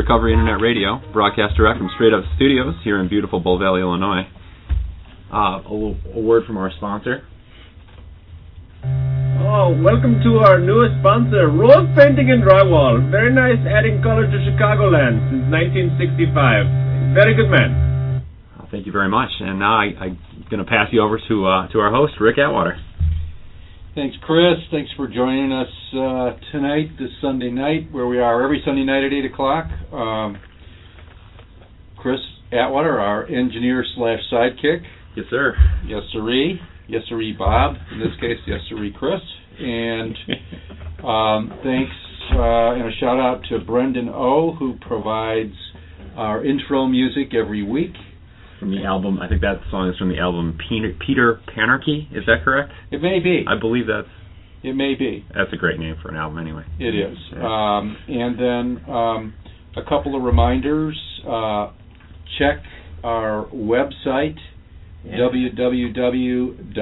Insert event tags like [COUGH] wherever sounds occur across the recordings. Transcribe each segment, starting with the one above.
Recovery Internet Radio, broadcast direct from Straight Up Studios here in beautiful Bull Valley, Illinois. Uh, a, little, a word from our sponsor. Oh, welcome to our newest sponsor, Rose Painting and Drywall. Very nice adding color to Chicagoland since 1965. Very good man. Uh, thank you very much. And now I, I'm going to pass you over to uh, to our host, Rick Atwater. Thanks, Chris. Thanks for joining us uh, tonight, this Sunday night, where we are every Sunday night at 8 o'clock. Um, Chris Atwater, our engineer slash sidekick. Yes, sir. Yes, sirree. Yes, sirree, Bob. In this case, yes, sirree, Chris. And um, thanks uh, and a shout out to Brendan O, who provides our intro music every week. From the album, I think that song is from the album Peter, Peter Panarchy. Is that correct? It may be. I believe that's It may be. that's a great name for an album, anyway. It is. Yeah. Um, and then um, a couple of reminders. Uh, check our website, Yeah. www.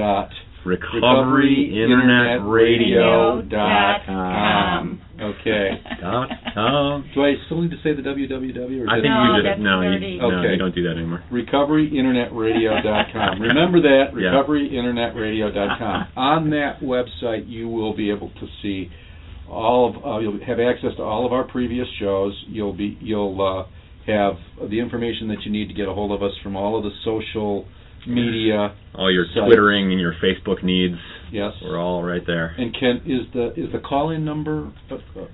RecoveryInternetRadio.com. Okay. Dot com. Do I still need to say the www? Or is I it- think No, you did that's it. No, you, dirty. no, Okay. you don't do that anymore. recoveryinternetradio.com. [LAUGHS] Remember that, Yeah. recoveryinternetradio.com. [LAUGHS] On that website, you will be able to see all of, uh, you'll have access to all of our previous shows. You'll be, you'll uh, have the information that you need to get a hold of us from all of the social media. All your Sites. Twittering and your Facebook needs, Yes. we're all right there. And Ken, is the is the call-in number? Uh, uh,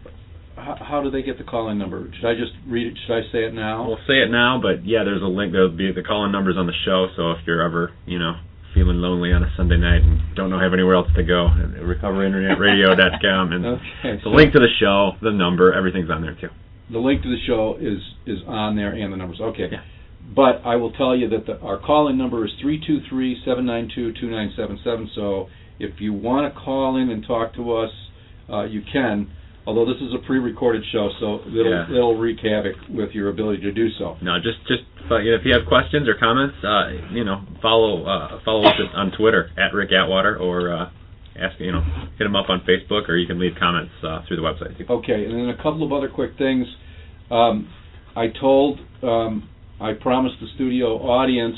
how, how do they get the call-in number? Should I just read it? Should I say it now? We'll say it now, but yeah, there's a link. There'll be the call-in numbers on the show. So if you're ever, you know, feeling lonely on a Sunday night and don't know have anywhere else to go, recoveryinternetradio.com [LAUGHS] and okay. the link to the show, the number, everything's on there too. the link to the show is is on there and the numbers. Okay. Yeah. But I will tell you that the, our call-in number is three two three seven nine two two nine seven seven. So if you want to call in and talk to us, uh, you can. Although this is a pre-recorded show, so it'll Yeah. it'll wreak havoc with your ability to do so. No, just just uh, if you have questions or comments, uh, you know, follow uh, follow us on Twitter at Rick Atwater or uh, ask you know hit him up on Facebook or you can leave comments uh, through the website. Okay, and then a couple of other quick things. Um, I told, um, I promised the studio audience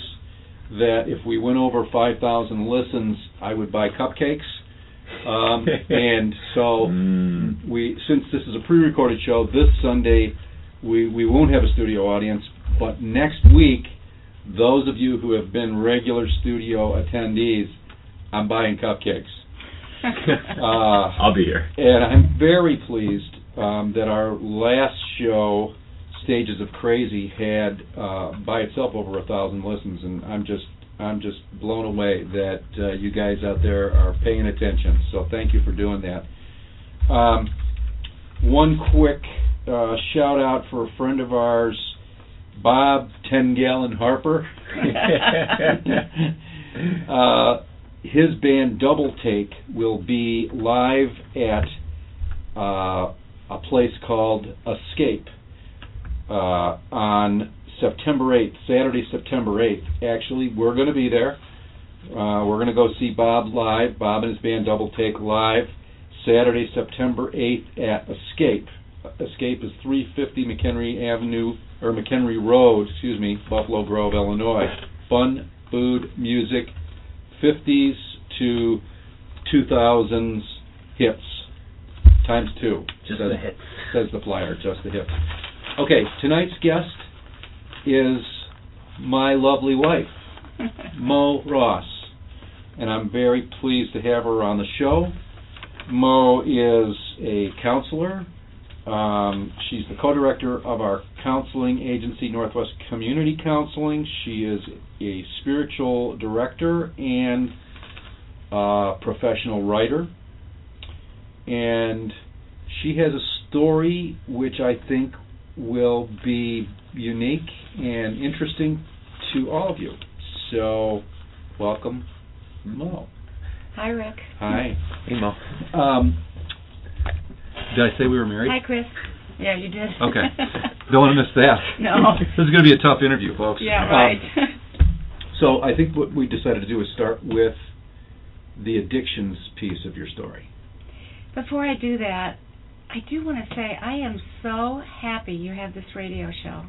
that if we went over 5,000 listens, I would buy cupcakes. Um, [LAUGHS] and so Mm. we, since this is a pre-recorded show, this Sunday we we won't have a studio audience, but next week, those of you who have been regular studio attendees, I'm buying cupcakes. [LAUGHS] Uh, I'll be here. and I'm very pleased um, that our last show, Stages of Crazy, had uh, by itself over a thousand listens, and I'm just I'm just blown away that uh, you guys out there are paying attention. So thank you for doing that. Um, one quick uh, shout out for a friend of ours, Bob Ten Gallon Harper. [LAUGHS] uh, his band Double Take will be live at uh, a place called Escape uh, on September 8th, Saturday, September 8th. Actually, we're going to be there. Uh, we're going to go see Bob live, Bob and his band Double Take live, Saturday, September 8th at Escape. Escape is 350 McHenry Avenue, or McHenry Road, excuse me, Buffalo Grove, Illinois. Fun, food, music, 50s to 2000s hits times two. Just says, the hits. Says the flyer, just the hits. Okay, tonight's guest is my lovely wife, [LAUGHS] Moe Ross, and I'm very pleased to have her on the show. Moe is a counselor. Um, she's the co-director of our counseling agency, Northwest Community Counseling. She is a spiritual director and uh, professional writer, and she has a story which I think will be unique and interesting to all of you. So, welcome, Moe. Hi, Rick. Hi. Hey Moe. Um, did I say we were married? Hi, Chris. Yeah, you did. Okay. [LAUGHS] Don't want to miss that. No. [LAUGHS] this is going to be a tough interview, folks. yeah, Um, right. [LAUGHS] so I think what we decided to do is start with the addictions piece of your story. Before I do that, I do want to say I am so happy you have this radio show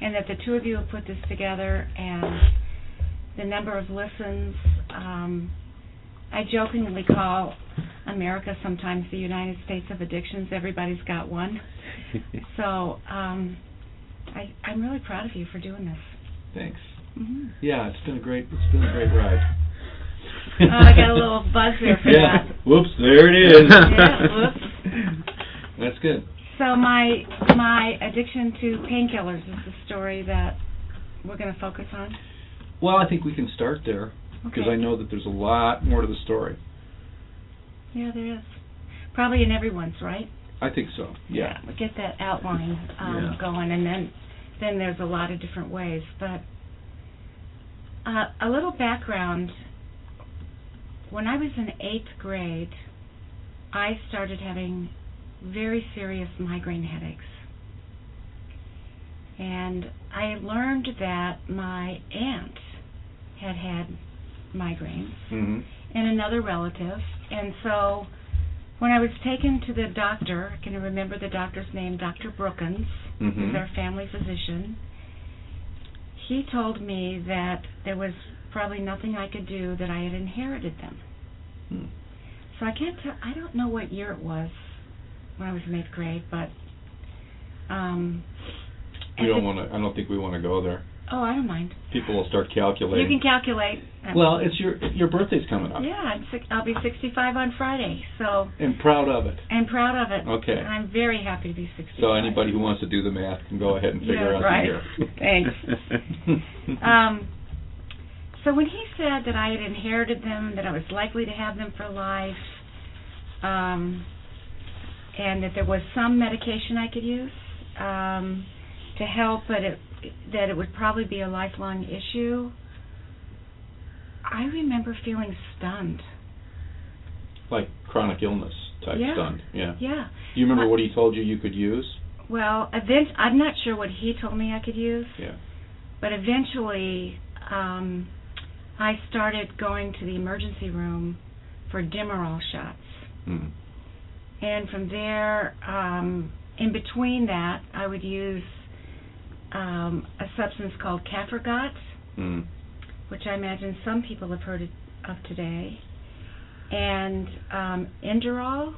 and that the two of you have put this together and the number of listens. Um, I jokingly call America sometimes the United States of Addictions. Everybody's got one. [LAUGHS] So um, I, I'm really proud of you for doing this. Thanks. hmm Yeah, it's been a great it's been a great ride. Oh, I got a little buzz there for [LAUGHS] yeah. that. Whoops, there it is. Yeah, whoops. [LAUGHS] That's good. So my my addiction to painkillers is the story that we're going to focus on. Well, I think we can start there because Okay. I know that there's a lot more to the story. Yeah, there is. Probably in everyone's, right? I think so. Yeah. we get that outline um, Yeah. going, and then then there's a lot of different ways. But uh, a little background. When I was in eighth grade, I started having very serious migraine headaches. And I learned that my aunt had had migraines Mhm. and another relative. And so when I was taken to the doctor, I can remember the doctor's name, Dr. Brookins, Mhm. who's our family physician. He told me that there was probably nothing I could do, that I had inherited them. Hmm. So I can't tell, I don't know what year it was when I was in eighth grade, but. Um, We don't want to. I don't think we want to go there. Oh, I don't mind. People will start calculating. You can calculate. Well, it's your your birthday's coming up. yeah, I'm six, I'll be 65 on Friday, so And proud of it. I'm proud of it. Okay. I'm very happy to be 65. So anybody who wants to do the math can go ahead and figure Yeah, out right. the year. [LAUGHS] Thanks. [LAUGHS] Um, so when he said that I had inherited them, that I was likely to have them for life, um, and that there was some medication I could use um, to help, but it, that it would probably be a lifelong issue, I remember feeling stunned. like chronic illness type Yeah. stunned. Yeah. Yeah. Do you remember Uh, what he told you you could use? Well, event- I'm not sure what he told me I could use. Yeah. But eventually, um, I started going to the emergency room for Demerol shots. Mm. And from there, um, in between that, I would use um, a substance called Cafergot, Mm. which I imagine some people have heard of today, and um, Inderal.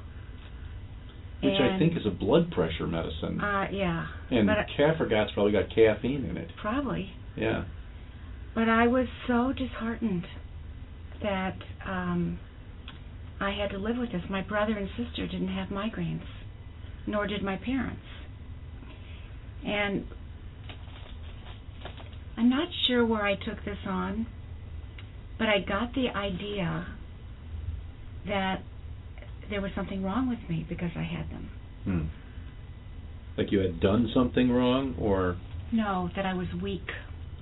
Which I think is a blood pressure medicine. Uh, yeah. and but I- probably got caffeine in it. probably. Yeah. But I was so disheartened that um, I had to live with this. My brother and sister didn't have migraines, nor did my parents. And I'm not sure where I took this on, but I got the idea that there was something wrong with me because I had them. Hmm. Like you had done something wrong, or No, that I was weak.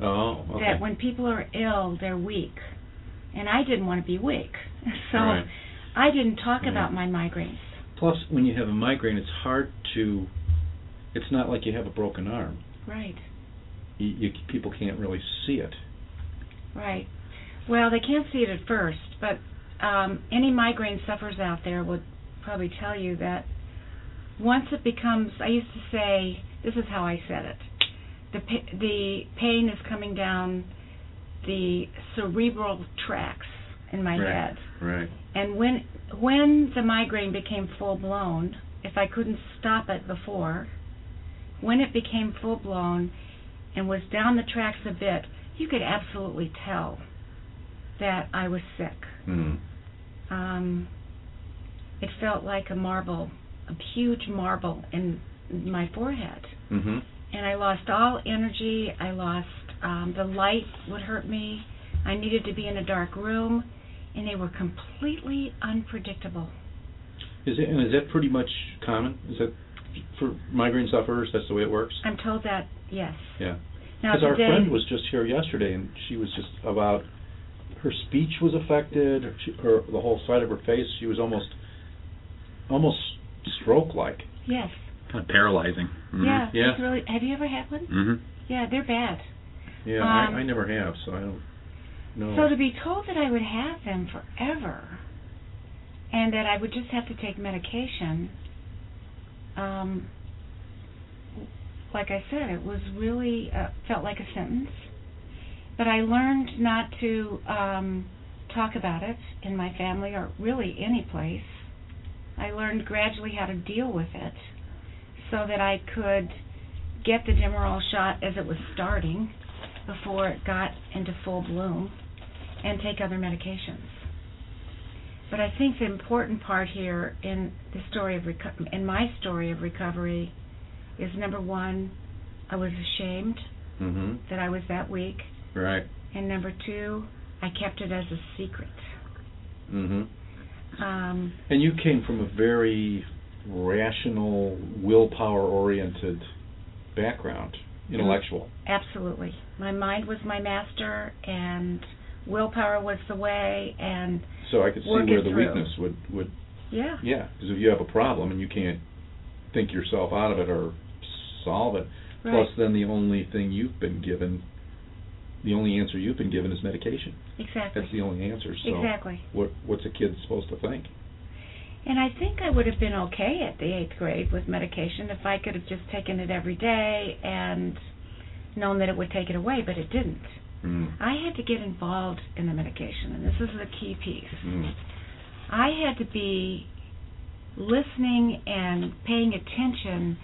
oh, okay. that when people are ill, they're weak. And I didn't want to be weak. [LAUGHS] So Right. I didn't talk Yeah. about my migraines. Plus, when you have a migraine, it's hard to. It's not like you have a broken arm. Right, You, you people can't really see it. right. Well, they can't see it at first, but um, any migraine sufferers out there would probably tell you that once it becomes, I used to say, this is how I said it, the the pain is coming down the cerebral tracts in my Right. head. Right. And when when the migraine became full blown, if I couldn't stop it before, when it became full blown and was down the tracks a bit, you could absolutely tell that I was sick. Hmm. Um, it felt like a marble, a huge marble in my forehead, Mm-hmm. and I lost all energy. I lost um, the light would hurt me. I needed to be in a dark room, and they were completely unpredictable. Is it and is that pretty much common? Is that for migraine sufferers? That's the way it works. I'm told that yes. Yeah. Because our friend was just here yesterday, and she was just about her speech was affected, her, she, her the whole side of her face. She was almost almost stroke like. yes, Kind of paralyzing. Mhm. yeah, Yeah. Really. Have you ever had one? Mm-hmm. Yeah, they're bad. Yeah, Um, I, I never have, so I don't know. So to be told that I would have them forever, and that I would just have to take medication, um, like I said, it was really uh, felt like a sentence. But I learned not to um, talk about it in my family or really any place. I learned gradually how to deal with it so that I could get the Demerol shot as it was starting before it got into full bloom and take other medications. But I think the important part here in the story of reco- in my story of recovery is number one, I was ashamed hmm that I was that weak, Right. and number two, I kept it as a secret. Mm-hmm. Um, And you came from a very rational, willpower-oriented background, intellectual. absolutely, my mind was my master, and willpower was the way. And So I could see where the through. weakness would would yeah, yeah, because if you have a problem and you can't think yourself out of it or solve it, right, plus then the only thing you've been given, the only answer you've been given is medication. exactly, That's the only answer. So exactly. what what's a kid supposed to think? And I think I would have been okay at the eighth grade with medication if I could have just taken it every day and known that it would take it away, but it didn't. Mm. I had to get involved in the medication, and this is the key piece. Mm. I had to be listening and paying attention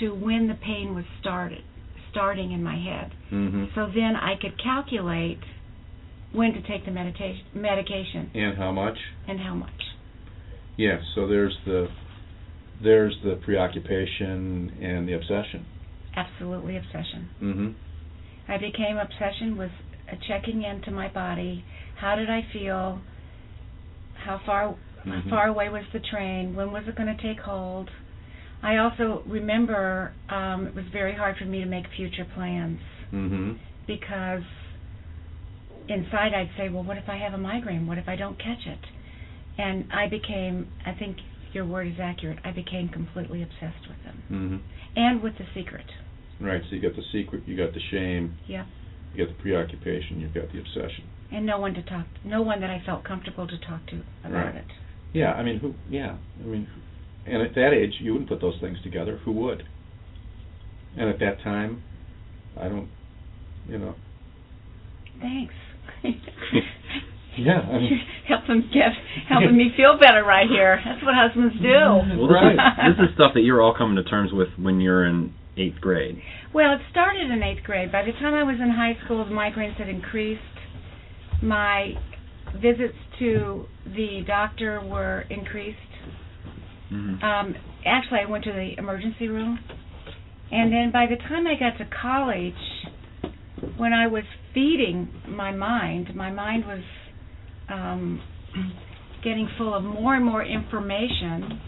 to when the pain was started, starting in my head. hmm So then I could calculate when to take the meditation, medication And how much? and how much. Yeah. So there's the there's the preoccupation and the obsession. Absolutely obsession. hmm I became obsession with checking into my body. How did I feel? How far Mhm. how far away was the train? When was it going to take hold? I also remember um, it was very hard for me to make future plans hmm because inside I'd say, well, what if I have a migraine? What if I don't catch it? And I became, I think your word is accurate, I became completely obsessed with them. hmm And with the secret. Right. So you got the secret, you got the shame, Yeah. you got the preoccupation, you've got the obsession. And no one to talk, no one that I felt comfortable to talk to about Right. it. Yeah. I mean, who? Yeah. I mean, and at that age, you wouldn't put those things together. Who would? And at that time, I don't. You know. Thanks. [LAUGHS] Yeah. I mean, [LAUGHS] helping get helping me feel better right here. That's what husbands do. Well, this, Right. is, [LAUGHS] this is stuff that you're all coming to terms with when you're in eighth grade. Well, it started in eighth grade. By the time I was in high school, the migraines had increased. My visits to the doctor were increased. Mm-hmm. Um, actually, I went to the emergency room, and then by the time I got to college, when I was feeding my mind, my mind was um, [CLEARS THROAT] getting full of more and more information.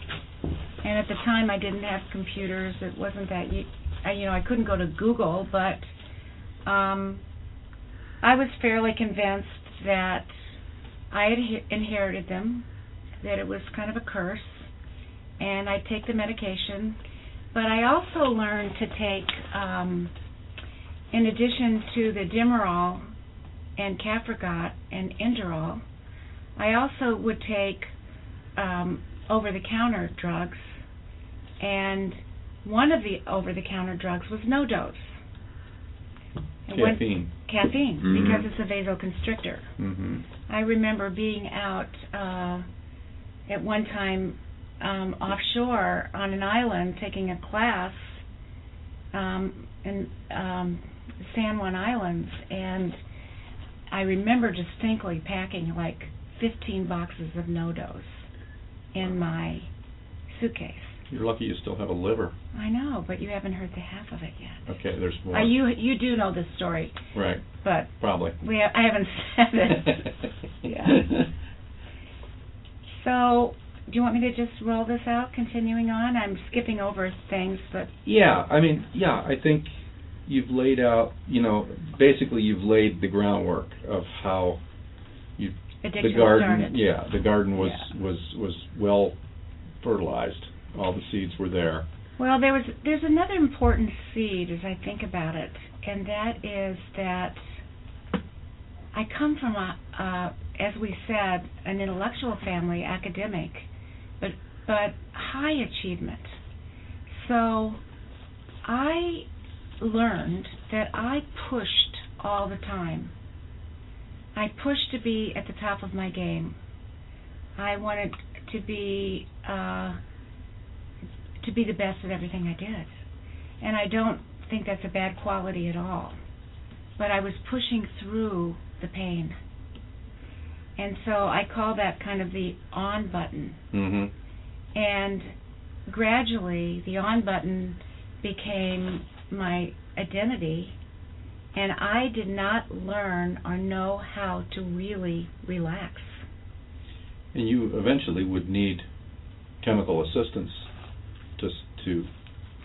And at the time, I didn't have computers. It wasn't that you, I, you know, I couldn't go to Google, but um, I was fairly convinced that I had inherited them, that it was kind of a curse, and I'd take the medication. But I also learned to take, um, in addition to the Demerol and Cafergot and Inderal, I also would take um, over-the-counter drugs, and one of the over-the-counter drugs was NoDoz. It caffeine. caffeine Mhm. because it's a vasoconstrictor. hmm I remember being out uh, at one time um, offshore on an island taking a class um, in um, San Juan Islands, and I remember distinctly packing like 15 boxes of NoDoz in my suitcase. You're lucky you still have a liver. I know, but you haven't heard the half of it yet. Okay, there's more. Uh, you you do know this story, Right. but Probably. we ha- I haven't [LAUGHS] said it. [LAUGHS] Yeah. So, do you want me to just roll this out, continuing on? I'm skipping over things, but Yeah, I mean, yeah, I think you've laid out, you know, basically you've laid the groundwork of how addiction the garden, started. yeah, the garden was Yeah. was was well fertilized. All the seeds were there. Well, there was there's another important seed as I think about it, and that is that I come from a, uh, as we said, an intellectual family, academic, but but high achievement. so I learned that I pushed all the time. I pushed to be at the top of my game. I wanted to be uh, to be the best at everything I did, and I don't think that's a bad quality at all. But I was pushing through the pain, and so I call that kind of the on button. Mhm. And gradually, the on button became my identity, and I did not learn or know how to really relax. And you eventually would need chemical assistance to to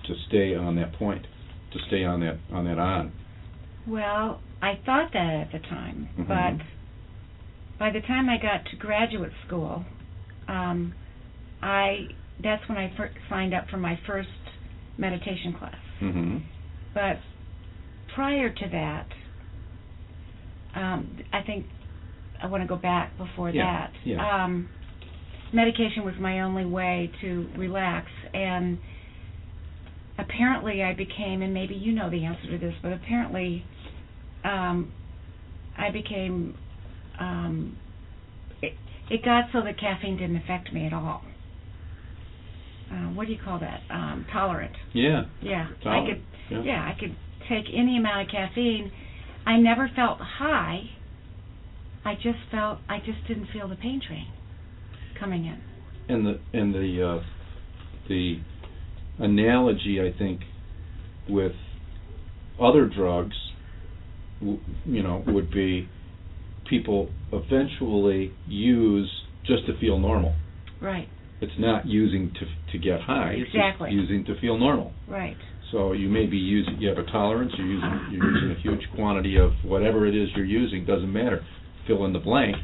to stay on that point, to stay on that on that on. Well, I thought that at the time, Mhm. but by the time I got to graduate school, um, I that's when I fir- signed up for my first meditation class. Mhm. But prior to that, um, I think I want to go back before Yeah, that. yeah. Um, medication was my only way to relax, and apparently I became, and maybe you know the answer to this, but apparently um, I became. Um, it, it got so that caffeine didn't affect me at all. Uh, what do you call that? Um, tolerant. Yeah. Yeah, I could. yeah. Yeah. I could take any amount of caffeine. I never felt high. I just felt I just didn't feel the pain train coming in. And the and the uh, the analogy I think with other drugs, w- you know, would be people eventually use just to feel normal. Right. It's not using to to get high. It's Exactly. just using to feel normal. Right. So you may be using, you have a tolerance, you're using, you're using a huge quantity of whatever it is you're using, doesn't matter. Fill in the blank,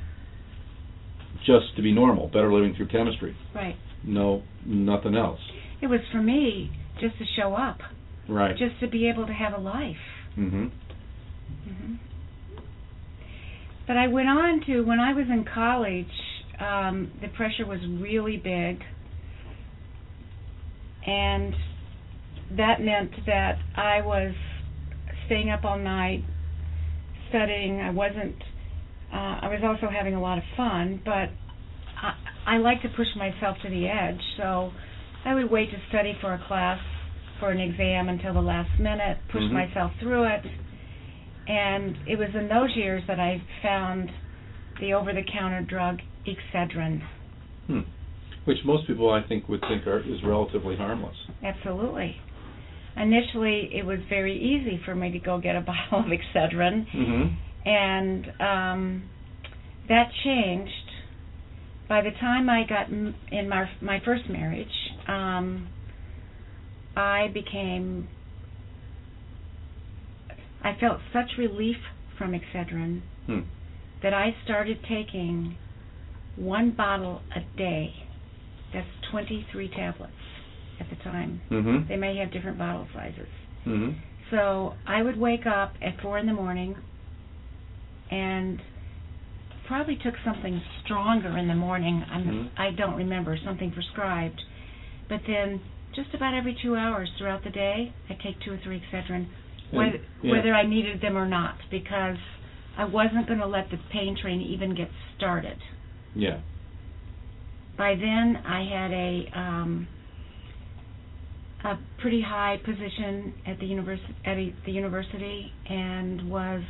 just to be normal, better living through chemistry. Right. No, nothing else. It was for me just to show up, Right. just to be able to have a life. hmm hmm But I went on to when I was in college. Um, the pressure was really big, and that meant that I was staying up all night studying. I wasn't. Uh, I was also having a lot of fun, but I, I like to push myself to the edge. So I would wait to study for a class for an exam until the last minute, push Mhm. myself through it, and it was in those years that I found the over-the-counter drug Excedrin. Hmm. Which most people, I think, would think are, is relatively harmless. Absolutely. Initially, it was very easy for me to go get a [LAUGHS] bottle of Excedrin, Mm-hmm. and um, that changed. By the time I got m- in my my first marriage, um, I became. I felt such relief from Excedrin Hmm. that I started taking one bottle a day. That's 23 tablets at the time. Mm-hmm. They may have different bottle sizes. Mm-hmm. So I would wake up at four in the morning and probably took something stronger in the morning. I'm, Mhm. I don't remember something prescribed, but then just about every two hours throughout the day, I take two or three Excedrin, whether, yeah. whether I needed them or not, because I wasn't going to let the pain train even get started. Yeah. By then, I had a um, a pretty high position at the university at the university and was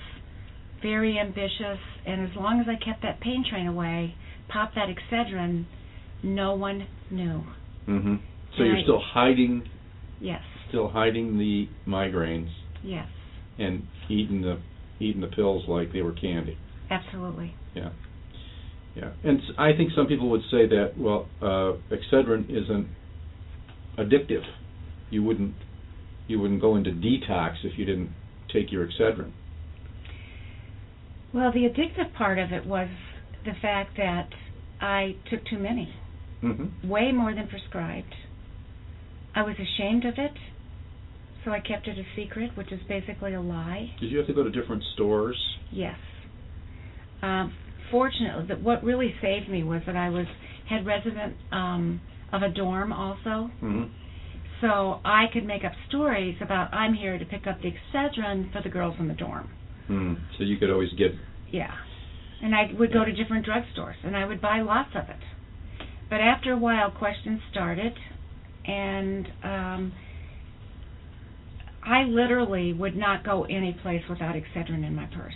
very ambitious. And as long as I kept that pain train away, popped that Excedrin, no one knew. Mm-hmm. So you're Right. still hiding, Yes, still hiding the migraines yes, and eating the eating the pills like they were candy. absolutely. Yeah. Yeah. And I think some people would say that, well, uh, Excedrin isn't addictive. You wouldn't you wouldn't go into detox if you didn't take your Excedrin. Well, the addictive part of it was the fact that I took too many, Mm-hmm. way more than prescribed. I was ashamed of it, so I kept it a secret, which is basically a lie. Did you have to go to different stores? Yes. Um, fortunately, that what really saved me was that I was head resident um, of a dorm also. Mm-hmm. So I could make up stories about I'm here to pick up the Excedrin for the girls in the dorm. Hmm. So you could always get. Yeah. And I would go to different drugstores and I would buy lots of it. But after a while, questions started, and um, I literally would not go any place without Excedrin in my purse.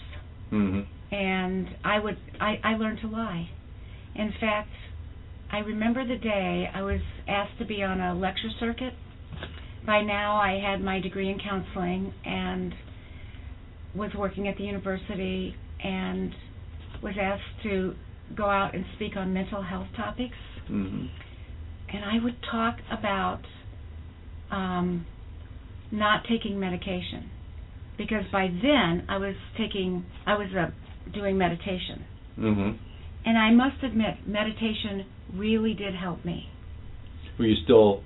hmm And I would, I, I learned to lie. In fact, I remember the day I was asked to be on a lecture circuit. By now, I had my degree in counseling and was working at the university and was asked to go out and speak on mental health topics. hmm And I would talk about um, not taking medication because by then I was taking, I was uh, doing meditation. hmm And I must admit, meditation really did help me. Were you still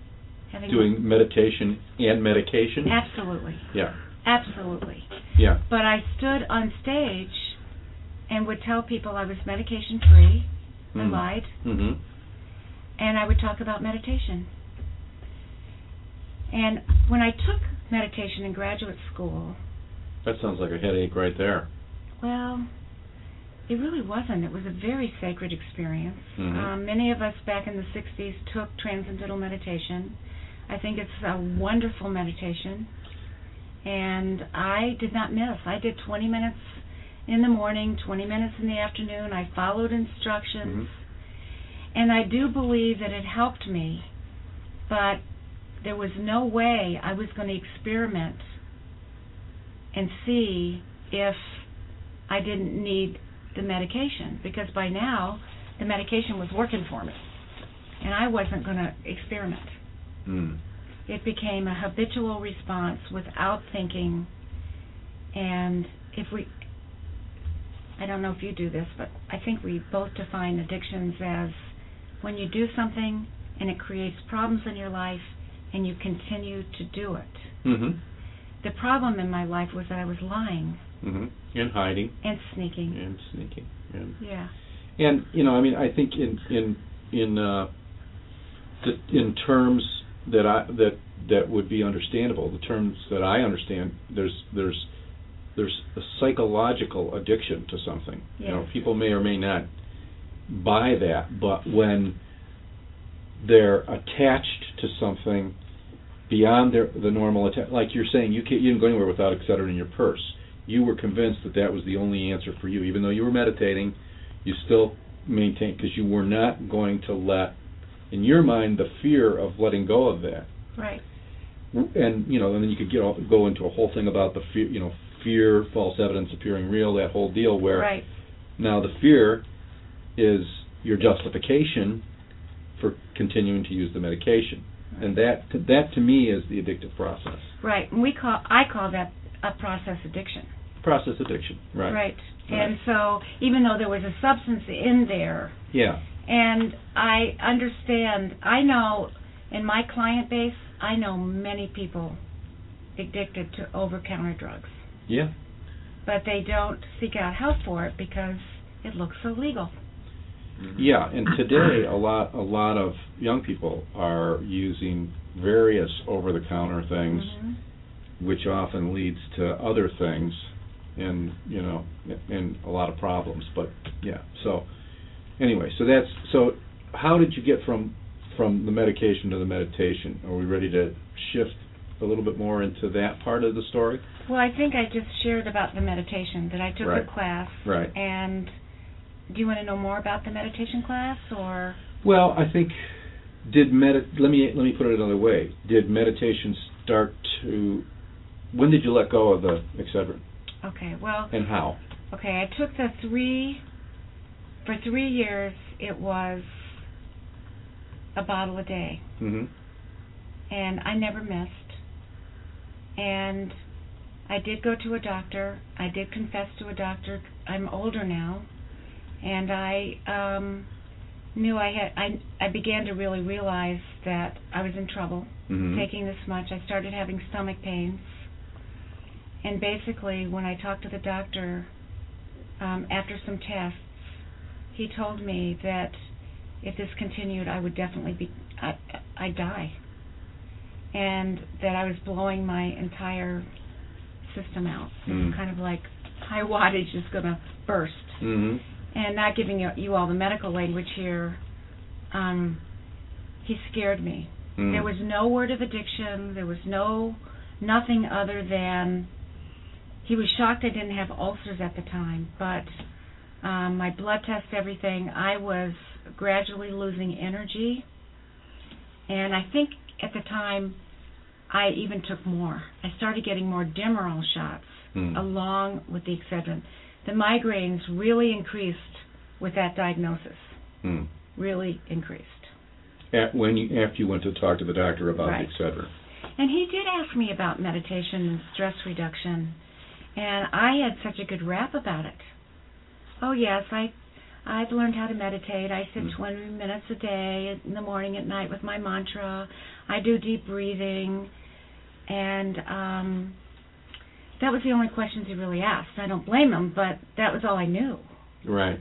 doing meditation and medication? absolutely, Yeah. absolutely. Yeah. But I stood on stage and would tell people I was medication free. I Mm. lied, hmm and I would talk about meditation. And when I took meditation in graduate school, That sounds like a headache right there. well, it really wasn't. It was a very sacred experience. Mhm. Um, many of us back in the 60s took transcendental meditation. I think it's a wonderful meditation. And I did not miss. I did 20 minutes in the morning, 20 minutes in the afternoon. I followed instructions. Mm-hmm. And I do believe that it helped me, but there was no way I was going to experiment and see if I didn't need the medication because by now the medication was working for me and I wasn't going to experiment. Mm. It became a habitual response without thinking and if we I don't know if you do this, but I think we both define addictions as when you do something and it creates problems in your life and you continue to do it. hmm The problem in my life was that I was lying hmm And hiding and sneaking. and sneaking. And Yeah. and you know, I mean, I think in in in uh, the, in terms that I that that would be understandable, the terms that I understand, there's there's there's a psychological addiction to something. You know, people may or may not buy that, but when they're attached to something beyond their the normal atta- like you're saying, you can't you didn't go anywhere without Excedrin in your purse. You were convinced that that was the only answer for you, even though you were meditating. You still maintain because you were not going to let, in your mind, the fear of letting go of that Right. and you know, and then you could get all, go into a whole thing about the fear, you know, fear, false evidence appearing real, that whole deal. Where Right. now the fear is your justification for continuing to use the medication, and that that to me is the addictive process. Right. And we call I call that a process addiction. Process addiction, right? Right. Right. And so even though there was a substance in there Yeah. And I understand I know in my client base I know many people addicted to over counter drugs. Yeah. But they don't seek out help for it because it looks so legal. Yeah, and today a lot a lot of young people are using various over-the-counter things. Mhm. which often leads to other things and you know and a lot of problems but yeah so anyway so that's so how did you get from from the medication to the meditation? Are we ready to shift a little bit more into that part of the story? Well, I think I just shared about the meditation that I took Right. a class. Right. And do you want to know more about the meditation class or? Well i think did med let me let me put it another way. Did meditation start to when did you let go of the excedrin okay, well, and how? okay, I took the 3 for 3 years it was a bottle a day mhm and I never missed. And I did go to a doctor. I did confess to a doctor. I'm older now, and I um, knew I had. I I began to really realize that I was in trouble mhm taking this much. I started having stomach pains, and basically, when I talked to the doctor um, after some tests, he told me that if this continued, I would definitely be. I I'd die and that I was blowing my entire system out. Mm. kind of like high wattage is going to burst. Mhm. And not giving you, you all the medical language here, um, he scared me. Mm. There was no word of addiction. There was no nothing other than he was shocked I didn't have ulcers at the time, but um, my blood test, everything, I was gradually losing energy, and I think at the time I even took more. I started getting more Demerol shots Mm. along with the Excedrin. The migraines really increased with that diagnosis. Mm. Really increased. At, when you, after you went to talk to the doctor about Right. it, et cetera. And he did ask me about meditation and stress reduction, and I had such a good rap about it. Oh yes, I I've learned how to meditate. I sit Mm. 20 minutes a day in the morning at night with my mantra. I do deep breathing, and um, that was the only questions he really asked. I don't blame him, but that was all I knew. Right.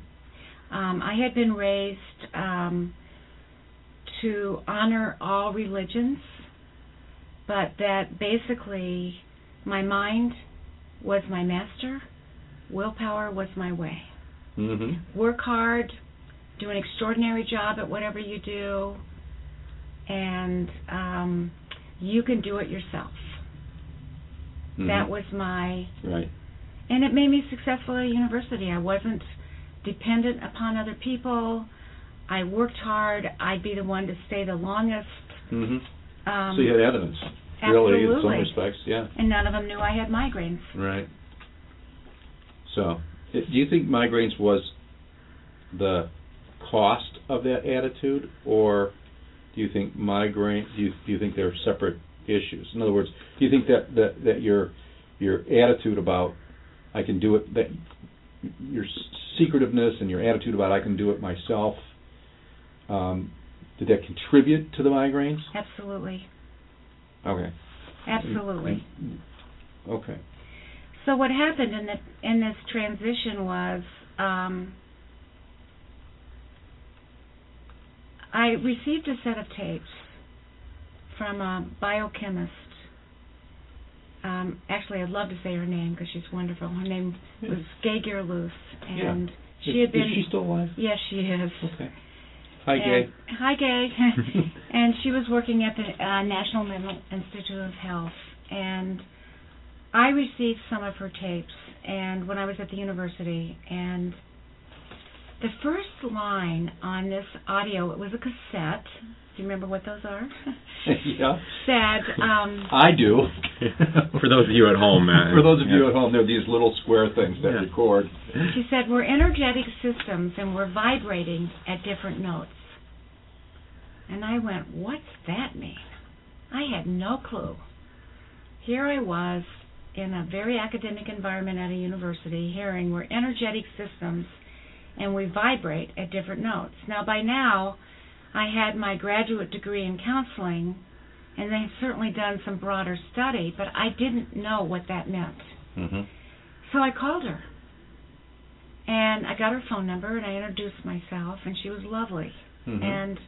Um, I had been raised um, to honor all religions, but that basically my mind was my master, willpower was my way. Mm-hmm. Work hard, do an extraordinary job at whatever you do, and um, you can do it yourself. That was my Mm-hmm. right. and it made me successful at university. I wasn't dependent upon other people. I worked hard. I'd be the one to stay the longest. Mm-hmm. Um, so you had evidence, really, in some respects. Yeah. and none of them knew I had migraines. Right. So, do you think migraines was the cost of that attitude, or do you think migraine? Do you do you think they're separate issues? In other words, do you think that that, that your your attitude about I can do it that your secretiveness and your attitude about I can do it myself um, did that contribute to the migraines? Absolutely, Okay. absolutely. Okay. So what happened in the in this transition was um, I received a set of tapes from a biochemist. Um, actually, I'd love to say her name because she's wonderful. Her name was Gay Gaer Luce, and she had been. Is she still alive? Yes, she is. Okay. Hi, And- Gay. Hi, Gay. [LAUGHS] and she was working at the uh, National Mental Institute of Health, and I received some of her tapes. And when I was at the university, and the first line on this audio, it was a cassette. Do you remember what those are? [LAUGHS] yeah. Said, um, I do. [LAUGHS] For those of you at home, uh, For those of you at home, they're these little square things that Yeah. record. She said, We're energetic systems and we're vibrating at different notes. And I went, What's that mean? I had no clue. Here I was in a very academic environment at a university hearing we're energetic systems and we vibrate at different notes. Now, by now, I had my graduate degree in counseling and they had certainly done some broader study, but I didn't know what that meant. Mm-hmm. So I called her. And I got her phone number and I introduced myself and she was lovely. Mm-hmm. And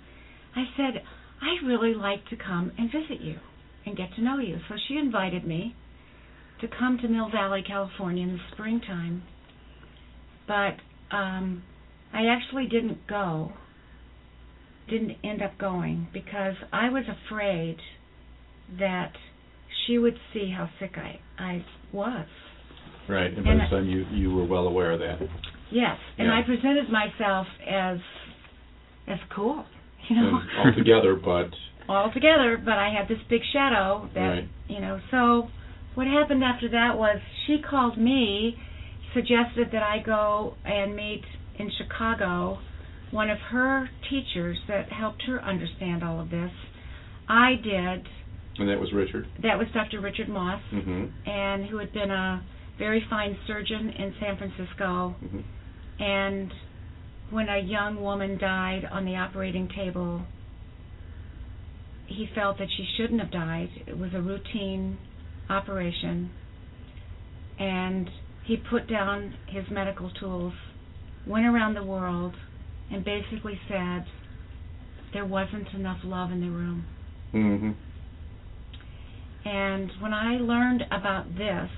I said, I'd really like to come and visit you and get to know you. So she invited me to come to Mill Valley, California in the springtime. But um I actually didn't go. Didn't end up going because I was afraid that she would see how sick I I was. Right, and by And this I- time you you were well aware of that. Yes, and Yeah. I presented myself as as cool, you know, And all together, but [LAUGHS] all together. But I had this big shadow that Right. you know. So what happened after that was she called me, suggested that I go and meet in Chicago one of her teachers that helped her understand all of this. I did. and that was Richard. That was Dr. Richard Moss, Mm-hmm. and who had been a very fine surgeon in San Francisco. Mm-hmm. and when a young woman died on the operating table, he felt that she shouldn't have died. It was a routine operation. And he put down his medical tools, went around the world, and basically said there wasn't enough love in the room. Mm-hmm. And when I learned about this,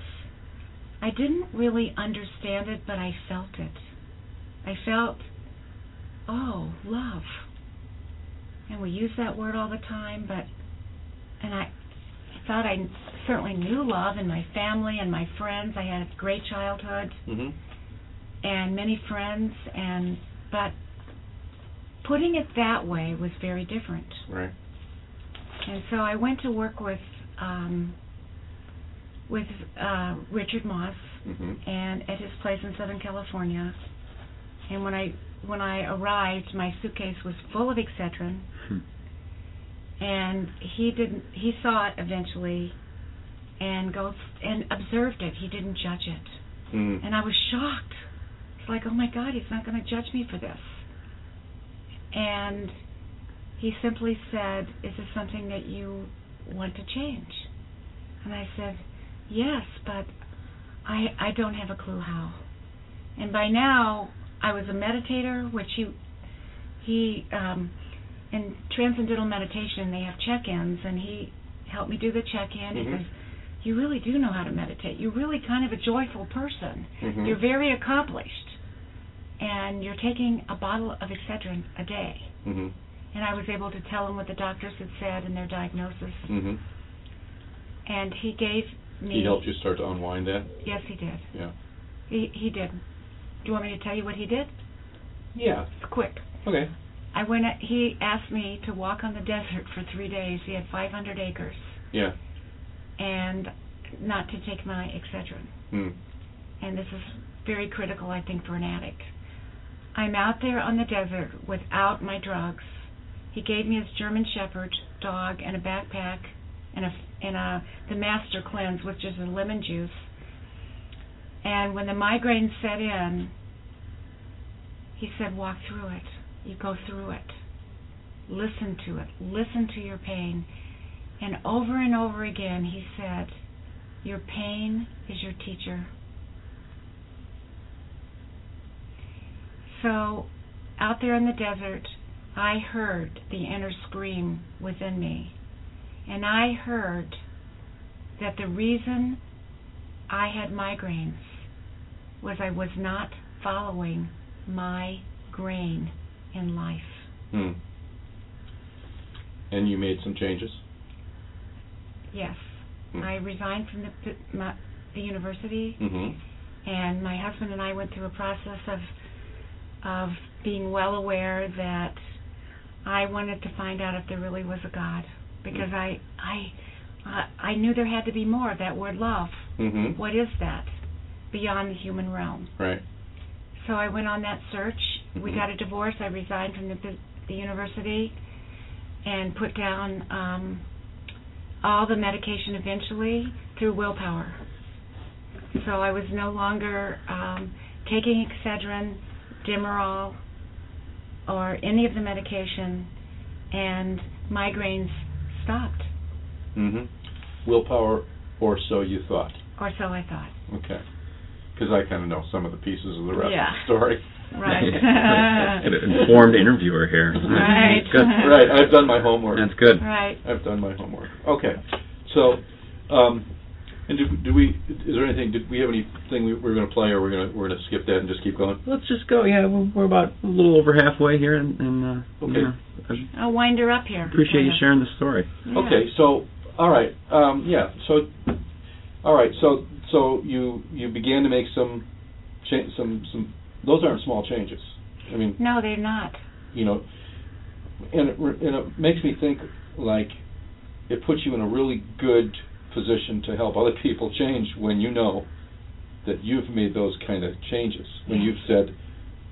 I didn't really understand it, but I felt it. I felt, oh, love. And we use that word all the time, but, and I thought I certainly knew love in my family and my friends. I had a great childhood Mhm. and many friends, and, but putting it that way was very different. Right. And so I went to work with um, with uh, Richard Moss Mhm. and at his place in Southern California. And when I when I arrived, my suitcase was full of Excedrin, Hmm. And he didn't. He saw it eventually, and goes and observed it. He didn't judge it, Mm. and I was shocked. It's like, oh my God, he's not going to judge me for this. And he simply said, "Is this something that you want to change?" And I said, "Yes, but I I don't have a clue how." And by now, I was a meditator, which he he um, in transcendental meditation they have check-ins, and he helped me do the check-in. He Mhm. says, "You really do know how to meditate. You're really kind of a joyful person. Mhm. You're very accomplished, and you're taking a bottle of Excedrin a day." Mhm. And I was able to tell him what the doctors had said and their diagnosis, Mhm. and he gave me. He helped you start to unwind that. Yes, he did. Yeah. He he did. Do you want me to tell you what he did? Yeah. It's quick. Okay. I went. He asked me to walk on the desert for three days. He had 500 acres, Yeah. and not to take my Excedrin. Mm. And this is very critical, I think, for an addict. I'm out there on the desert without my drugs. He gave me his German Shepherd dog and a backpack and a and a the Master Cleanse, which is a lemon juice. And when the migraine set in, he said, "Walk through it. You go through it. Listen to it. Listen to your pain." And over and over again, he said, "Your pain is your teacher." So, out there in the desert, I heard the inner scream within me. And I heard that the reason I had migraines was I was not following my grain in life. Mm. And you made some changes. Yes. Hmm. I resigned from the, my, the university, Mhm. and my husband and I went through a process of of being well aware that I wanted to find out if there really was a God because I I I, I knew there had to be more of that word love. Mhm. What is that beyond the human realm? Right. So I went on that search. We Mhm. got a divorce. I resigned from the the university and put down um, all the medication eventually through willpower. So I was no longer um, taking Excedrin, Demerol, or any of the medication, and migraines stopped, Mm-hmm. Willpower, or so you thought. or so I thought. Okay. Because I kind of know some of the pieces of the rest Yeah. of the story. [LAUGHS] Right. [LAUGHS] An informed interviewer here. Right. Good. [LAUGHS] right. I've done my homework. That's good. right. I've done my homework. Okay. So, um, and do, do we? Is there anything? Did we have anything we, we're going to play, or we're going to we're going to skip that and just keep going? Let's just go. Yeah, we're, we're about a little over halfway here, and, and uh, Okay. yeah, I I'll wind her up here. appreciate you sharing the story. Yeah. Okay. So, all right. Um, yeah. So, all right. So, so you you began to make some cha- some some. Those aren't small changes. I mean, No, they're not. you know, and it, and it makes me think like it puts you in a really good position to help other people change when you know that you've made those kind of changes. When Yeah. you've said,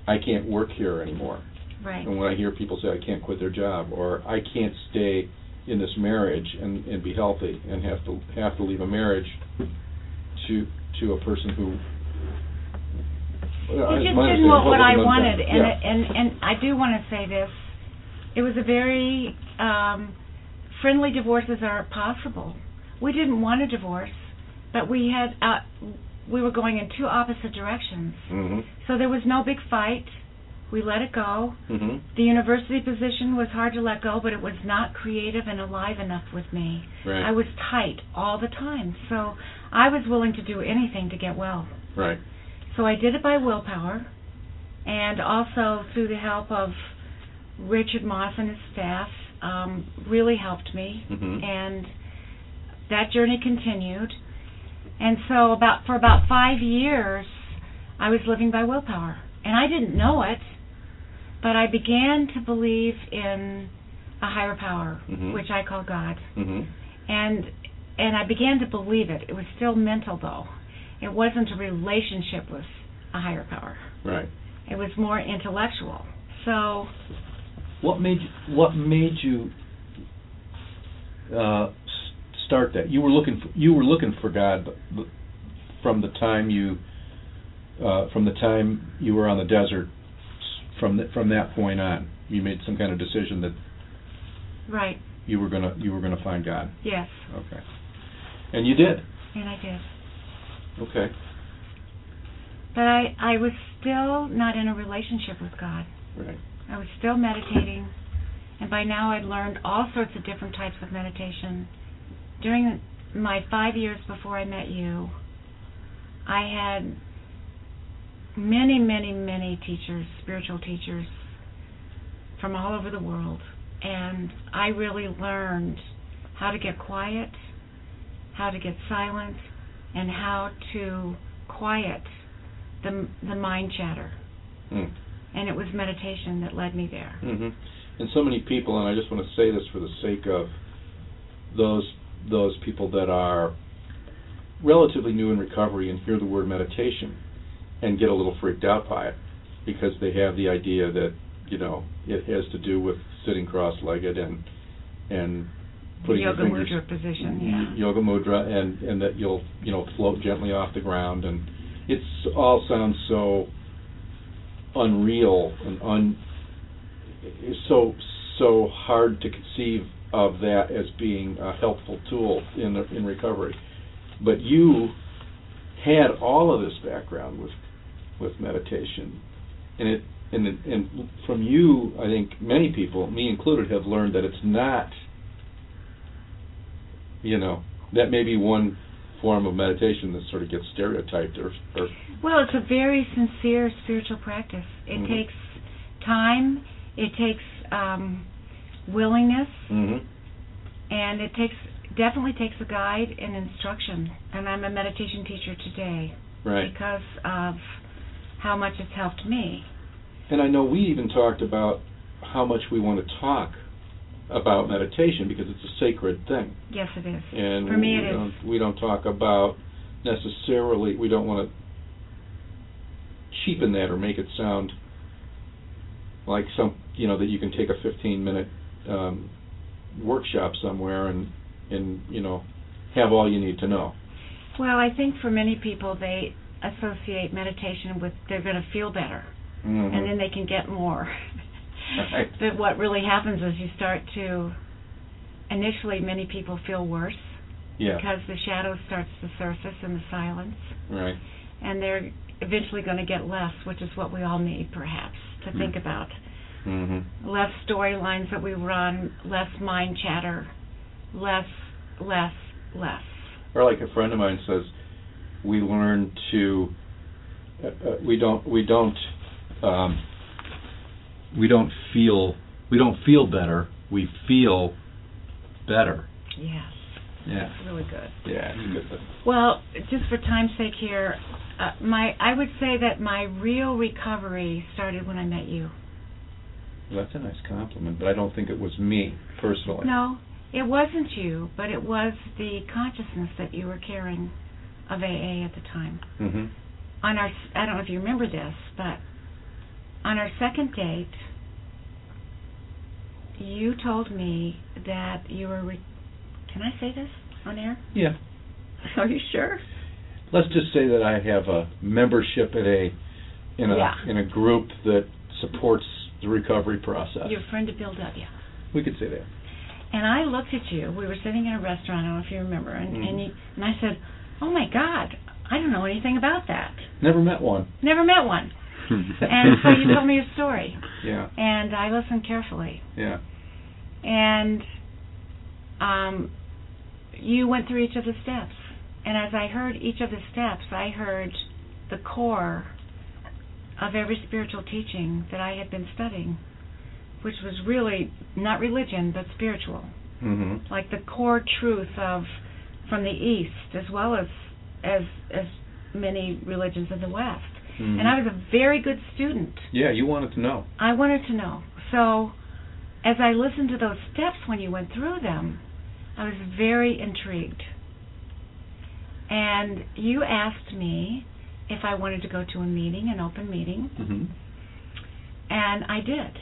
"I can't work here anymore," Right. and when I hear people say, "I can't quit their job," or "I can't stay in this marriage and, and be healthy," and have to have to leave a marriage to to a person who. He just didn't want what I wanted, and it, and and I do want to say this. It was a very um, friendly divorces are possible. We didn't want a divorce, but we had uh, we were going in two opposite directions. hmm So there was no big fight. We let it go. hmm The university position was hard to let go, but it was not creative and alive enough with me. Right. I was tight all the time, so I was willing to do anything to get well. Right. So I did it by willpower, and also through the help of Richard Moss and his staff, um, really helped me, Mhm. and that journey continued. And so, about for about five years, I was living by willpower, and I didn't know it, but I began to believe in a higher power, Mhm. which I call God hmm and and I began to believe it. It was still mental though. It wasn't a relationship with a higher power. Right. It was more intellectual. So What made you, what made you uh, start that? You were looking for, you were looking for God from the time you uh, from the time you were on the desert. From th- from that point on, you made some kind of decision that right, you were gonna you were gonna find God. yes, Okay. And you did. and I did. Okay. But I I was still not in a relationship with God. Right. I was still meditating, and by now I'd learned all sorts of different types of meditation. During my five years before I met you, I had many, many, many teachers, spiritual teachers from all over the world, and I really learned how to get quiet, how to get silent, and how to quiet the the mind chatter Mm. and it was meditation that led me there. hmm And so many people, and I just want to say this for the sake of those those people that are relatively new in recovery and hear the word meditation and get a little freaked out by it because they have the idea that you know it has to do with sitting cross-legged and and putting Yoga your fingers mudra position, yeah. yoga mudra and and that you'll you know float gently off the ground and it all sounds so unreal and un it's so so hard to conceive of that as being a helpful tool in the, in recovery but you had all of this background with with meditation and it and it, and from you I think many people me included have learned that it's not you know that may be one form of meditation that sort of gets stereotyped or, or Well, it's a very sincere spiritual practice. It Mhm. takes time, it takes um, willingness, Mhm. and it takes definitely takes a guide and instruction. And I'm a meditation teacher today right because of how much it's helped me. And I know we even talked about how much we want to talk about meditation because it's a sacred thing. Yes, it is. And For me, we it is. don't we don't talk about necessarily we don't want to cheapen that or make it sound like some you know that you can take a 15 minute um, workshop somewhere and and you know have all you need to know. Well, I think for many people they associate meditation with they're going to feel better. Mhm. and then they can get more. [LAUGHS] Right. but what really happens is you start to initially many people feel worse yeah because the shadow starts to surface in the silence right and they're eventually going to get less, which is what we all need perhaps to think Mm. about. mhm Less storylines that we run, less mind chatter, less less less. or like a friend of mine says, we learn to, uh, uh, we don't, we don't, um, we don't feel, we don't feel better. We feel better. Yes. Yeah, That's really good. yeah, it's a good thing. Well, just for time's sake here, uh, my I would say that my real recovery started when I met you. Well, that's a nice compliment, but I don't think it was me personally. No, it wasn't you, but it was the consciousness that you were carrying of AA at the time. hmm On our, I don't know if you remember this, but on our second date, you told me that you were. Re- Can I say this on air? Yeah. Are you sure? Let's just say that I have a membership at a, in a, Yeah. in a group that supports the recovery process. Your friend to Bill W. We could say that. And I looked at you. We were sitting in a restaurant. I don't know if you remember. And Mhm. and, you, and I said, "Oh my God, I don't know anything about that. Never met one. Never met one." [LAUGHS] and so you told me a story, Yeah, and I listened carefully. yeah. And um, you went through each of the steps. And as I heard each of the steps, I heard the core of every spiritual teaching that I had been studying, which was really not religion, but spiritual. Mm-hmm. Like the core truth of from the East, as well as as as many religions in the West. Mhm. And I was a very good student. Yeah, you wanted to know. I wanted to know. So, as I listened to those steps when you went through them, I was very intrigued. And you asked me if I wanted to go to a meeting, an open meeting, Mm-hmm. and I did.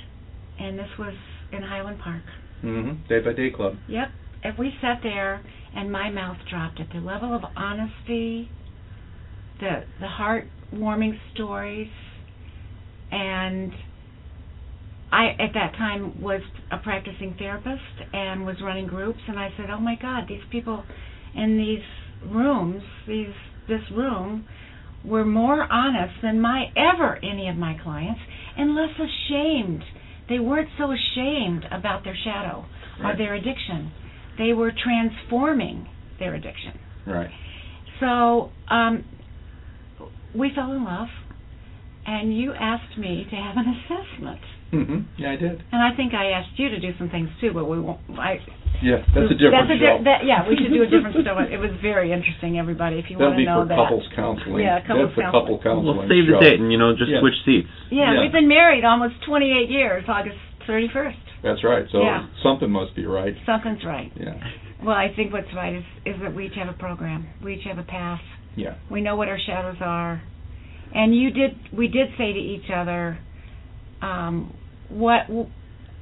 And this was in Highland Park. Mm-hmm. Day by Day Club. Yep. And we sat there, and my mouth dropped at the level of honesty, the the heartwarming stories, and I at that time was a practicing therapist and was running groups, and I said, "Oh my God, these people in these rooms, these this room." were more honest than my ever any of my clients and less ashamed. They weren't so ashamed about their shadow or their addiction. They were transforming their addiction. Right. So um, we fell in love, and you asked me to have an assessment. Mm-hmm. Yeah, I did. And I think I asked you to do some things too, but we won't. I, Yeah, that's a different that's a show. di- that, yeah, we should do a different [LAUGHS] show. It was very interesting, everybody. If you want to know That'll be for that. couples counseling. Yeah, couples That's a couple counseling. counseling We'll save the show. date and you know just Yeah. switch seats. Yeah, Yeah. we've been married almost 28 years, August 31st. That's right. So Yeah. something must be right. Something's right. Yeah. Well, I think what's right is, is that we each have a program. We each have a path. Yeah. We know what our shadows are. And you did, we did say to each other, um, what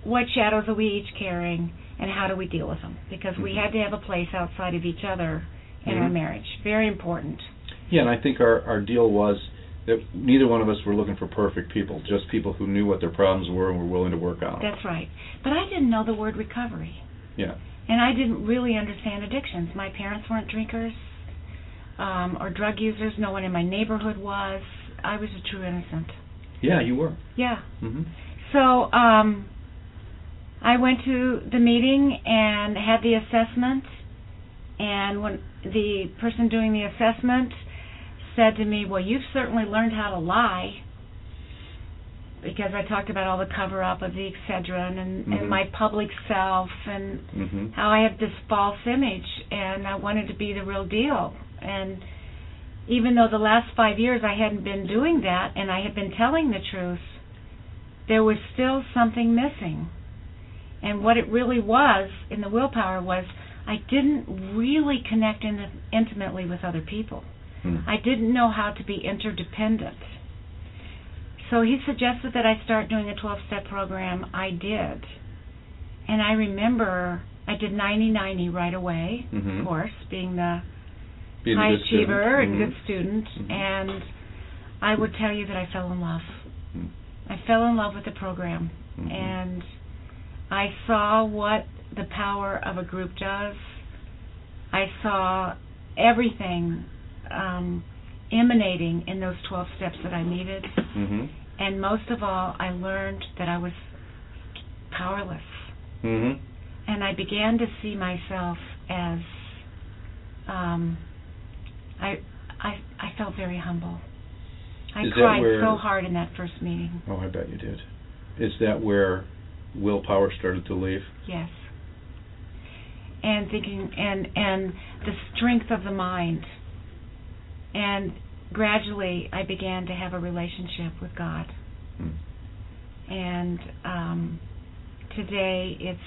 what shadows are we each carrying, and how do we deal with them? Because we Mhm. had to have a place outside of each other in our Mhm. marriage. Very important. Yeah, and I think our our deal was that neither one of us were looking for perfect people, just people who knew what their problems were and were willing to work on them. That's right. But I didn't know the word recovery. Yeah. And I didn't really understand addictions. My parents weren't drinkers um, or drug users. No one in my neighborhood was. I was a true innocent. Yeah, you were. Yeah. hmm So um, I went to the meeting and had the assessment. And when the person doing the assessment said to me, "Well, you've certainly learned how to lie," because I talked about all the cover up of the Excedrin and, Mhm. and my public self and hmm how I have this false image and I wanted to be the real deal. And even though the last five years I hadn't been doing that and I had been telling the truth, there was still something missing. And what it really was in the willpower was I didn't really connect in intimately with other people. Hmm. I didn't know how to be interdependent. So he suggested that I start doing a 12 step program. I did. And I remember I did 90 90 right away, Mhm. of course, being the Being high achiever and Mhm. good student. Mhm. And I would tell you that I fell in love. Mm. I fell in love with the program. Mhm. And I saw what the power of a group does. I saw everything um, emanating in those 12 steps that I needed. Mhm. And most of all, I learned that I was powerless. Mhm. And I began to see myself as um, I, I, I felt very humble. I Is cried where- so hard in that first meeting. Oh, I bet you did. Is that where willpower started to leave? Yes. And thinking and and the strength of the mind. And gradually I began to have a relationship with God. Hmm. And um today it's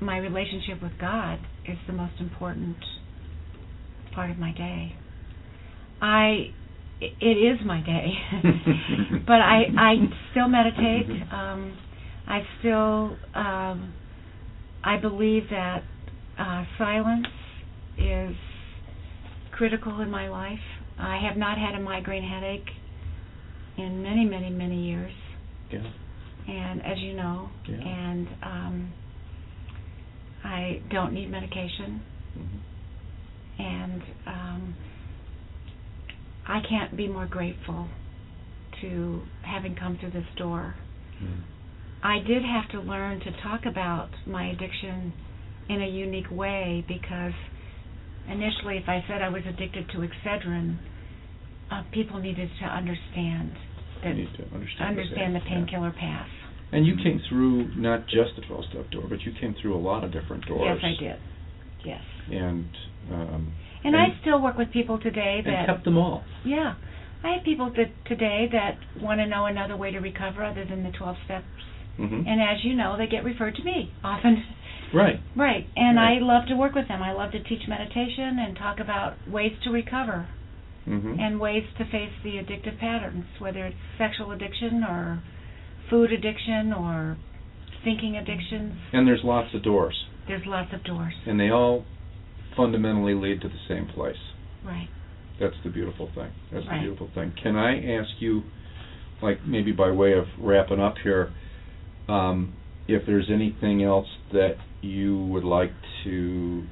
my relationship with God is the most important part of my day. I it is my day. [LAUGHS] but I I still meditate. Um I still um I believe that uh silence is critical in my life. I have not had a migraine headache in many, many, many years, Yeah. and as you know, Yeah. and um, I don't need medication, Mhm. And um, I can't be more grateful to having come through this door. Mm. I did have to learn to talk about my addiction in a unique way because initially, if I said I was addicted to Excedrin, uh, people needed to understand that need to understand. understand the yeah. painkiller path. And you came through not just the 12 step door, but you came through a lot of different doors. Yes, I did. Yes. And um, And, And- I still work with people today that and kept them all. Yeah. I have people that today that want to know another way to recover other than the 12 steps. hmm And as you know, they get referred to me often. Right. Right. And Right. I love to work with them. I love to teach meditation and talk about ways to recover hmm and ways to face the addictive patterns, whether it's sexual addiction or food addiction or thinking addictions. And there's lots of doors, There's lots of doors. and they all fundamentally lead to the same place. Right. That's the beautiful thing. That's Right. the beautiful thing. Can I ask you, like maybe by way of wrapping up here, um, if there's anything else that you would like to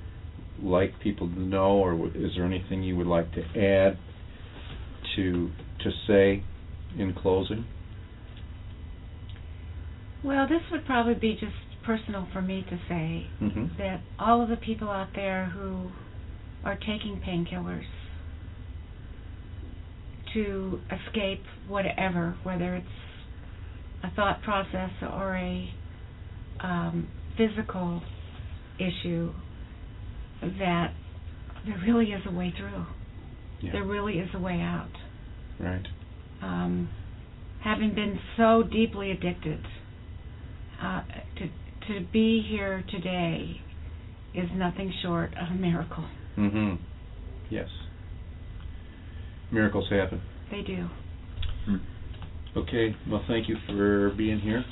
like people to know, or w- is there anything you would like to add to to say in closing? Well, this would probably be just personal for me to say hmm that all of the people out there who are taking painkillers to escape whatever, whether it's a thought process or a um, physical issue, that there really is a way through. Yeah. There really is a way out. Right. Um, having been so deeply addicted, uh, to to be here today is nothing short of a miracle. Mm-hmm. Yes. Miracles happen. They do. Okay. Well, thank you for being here.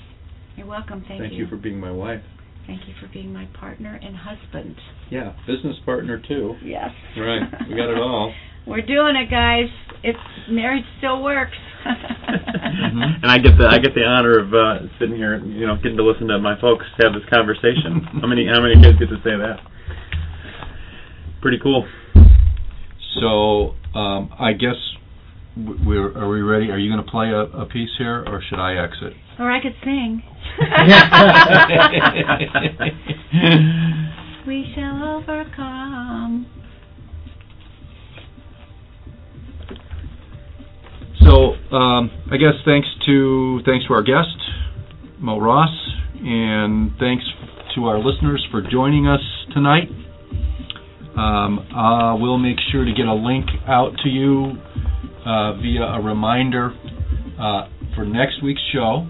You're welcome. Thank, thank you for being my wife. Thank you for being my partner and husband. Yeah, business partner too. Yes. Right. We got it all. [LAUGHS] We're doing it, guys. It's marriage still works. Mhm. And I get the I get the honor of uh, sitting here, you know, getting to listen to my folks have this conversation. [LAUGHS] how many how many kids get to say that? Pretty cool. So, um, I guess we're are we ready? Are you going to play a, a piece here, or should I exit? or I could sing. [LAUGHS] we shall overcome. So, um, I guess thanks to thanks to our guest, Moe Ross, and thanks to our listeners for joining us tonight. Um, uh, we'll make sure to get a link out to you uh, via a reminder uh, for next week's show,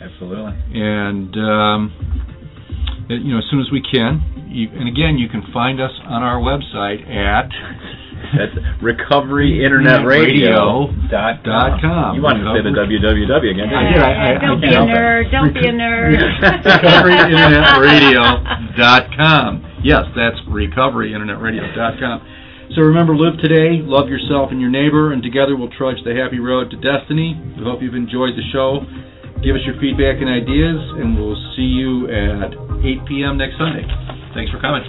Absolutely. and um, you know as soon as we can. You, and again, you can find us on our website at [LAUGHS] That's recoveryinternetradio.com. Dot com. You wanted to say the www again, didn't did. you? I- I- don't I be a can't help it. nerd. Don't be a nerd. [LAUGHS] recoveryinternetradio.com. Yes, that's recoveryinternetradio.com. So remember, live today, love yourself and your neighbor, and together we'll trudge the happy road to destiny. We hope you've enjoyed the show. Give us your feedback and ideas, and we'll see you at 8 p.m. next Sunday. Thanks for coming.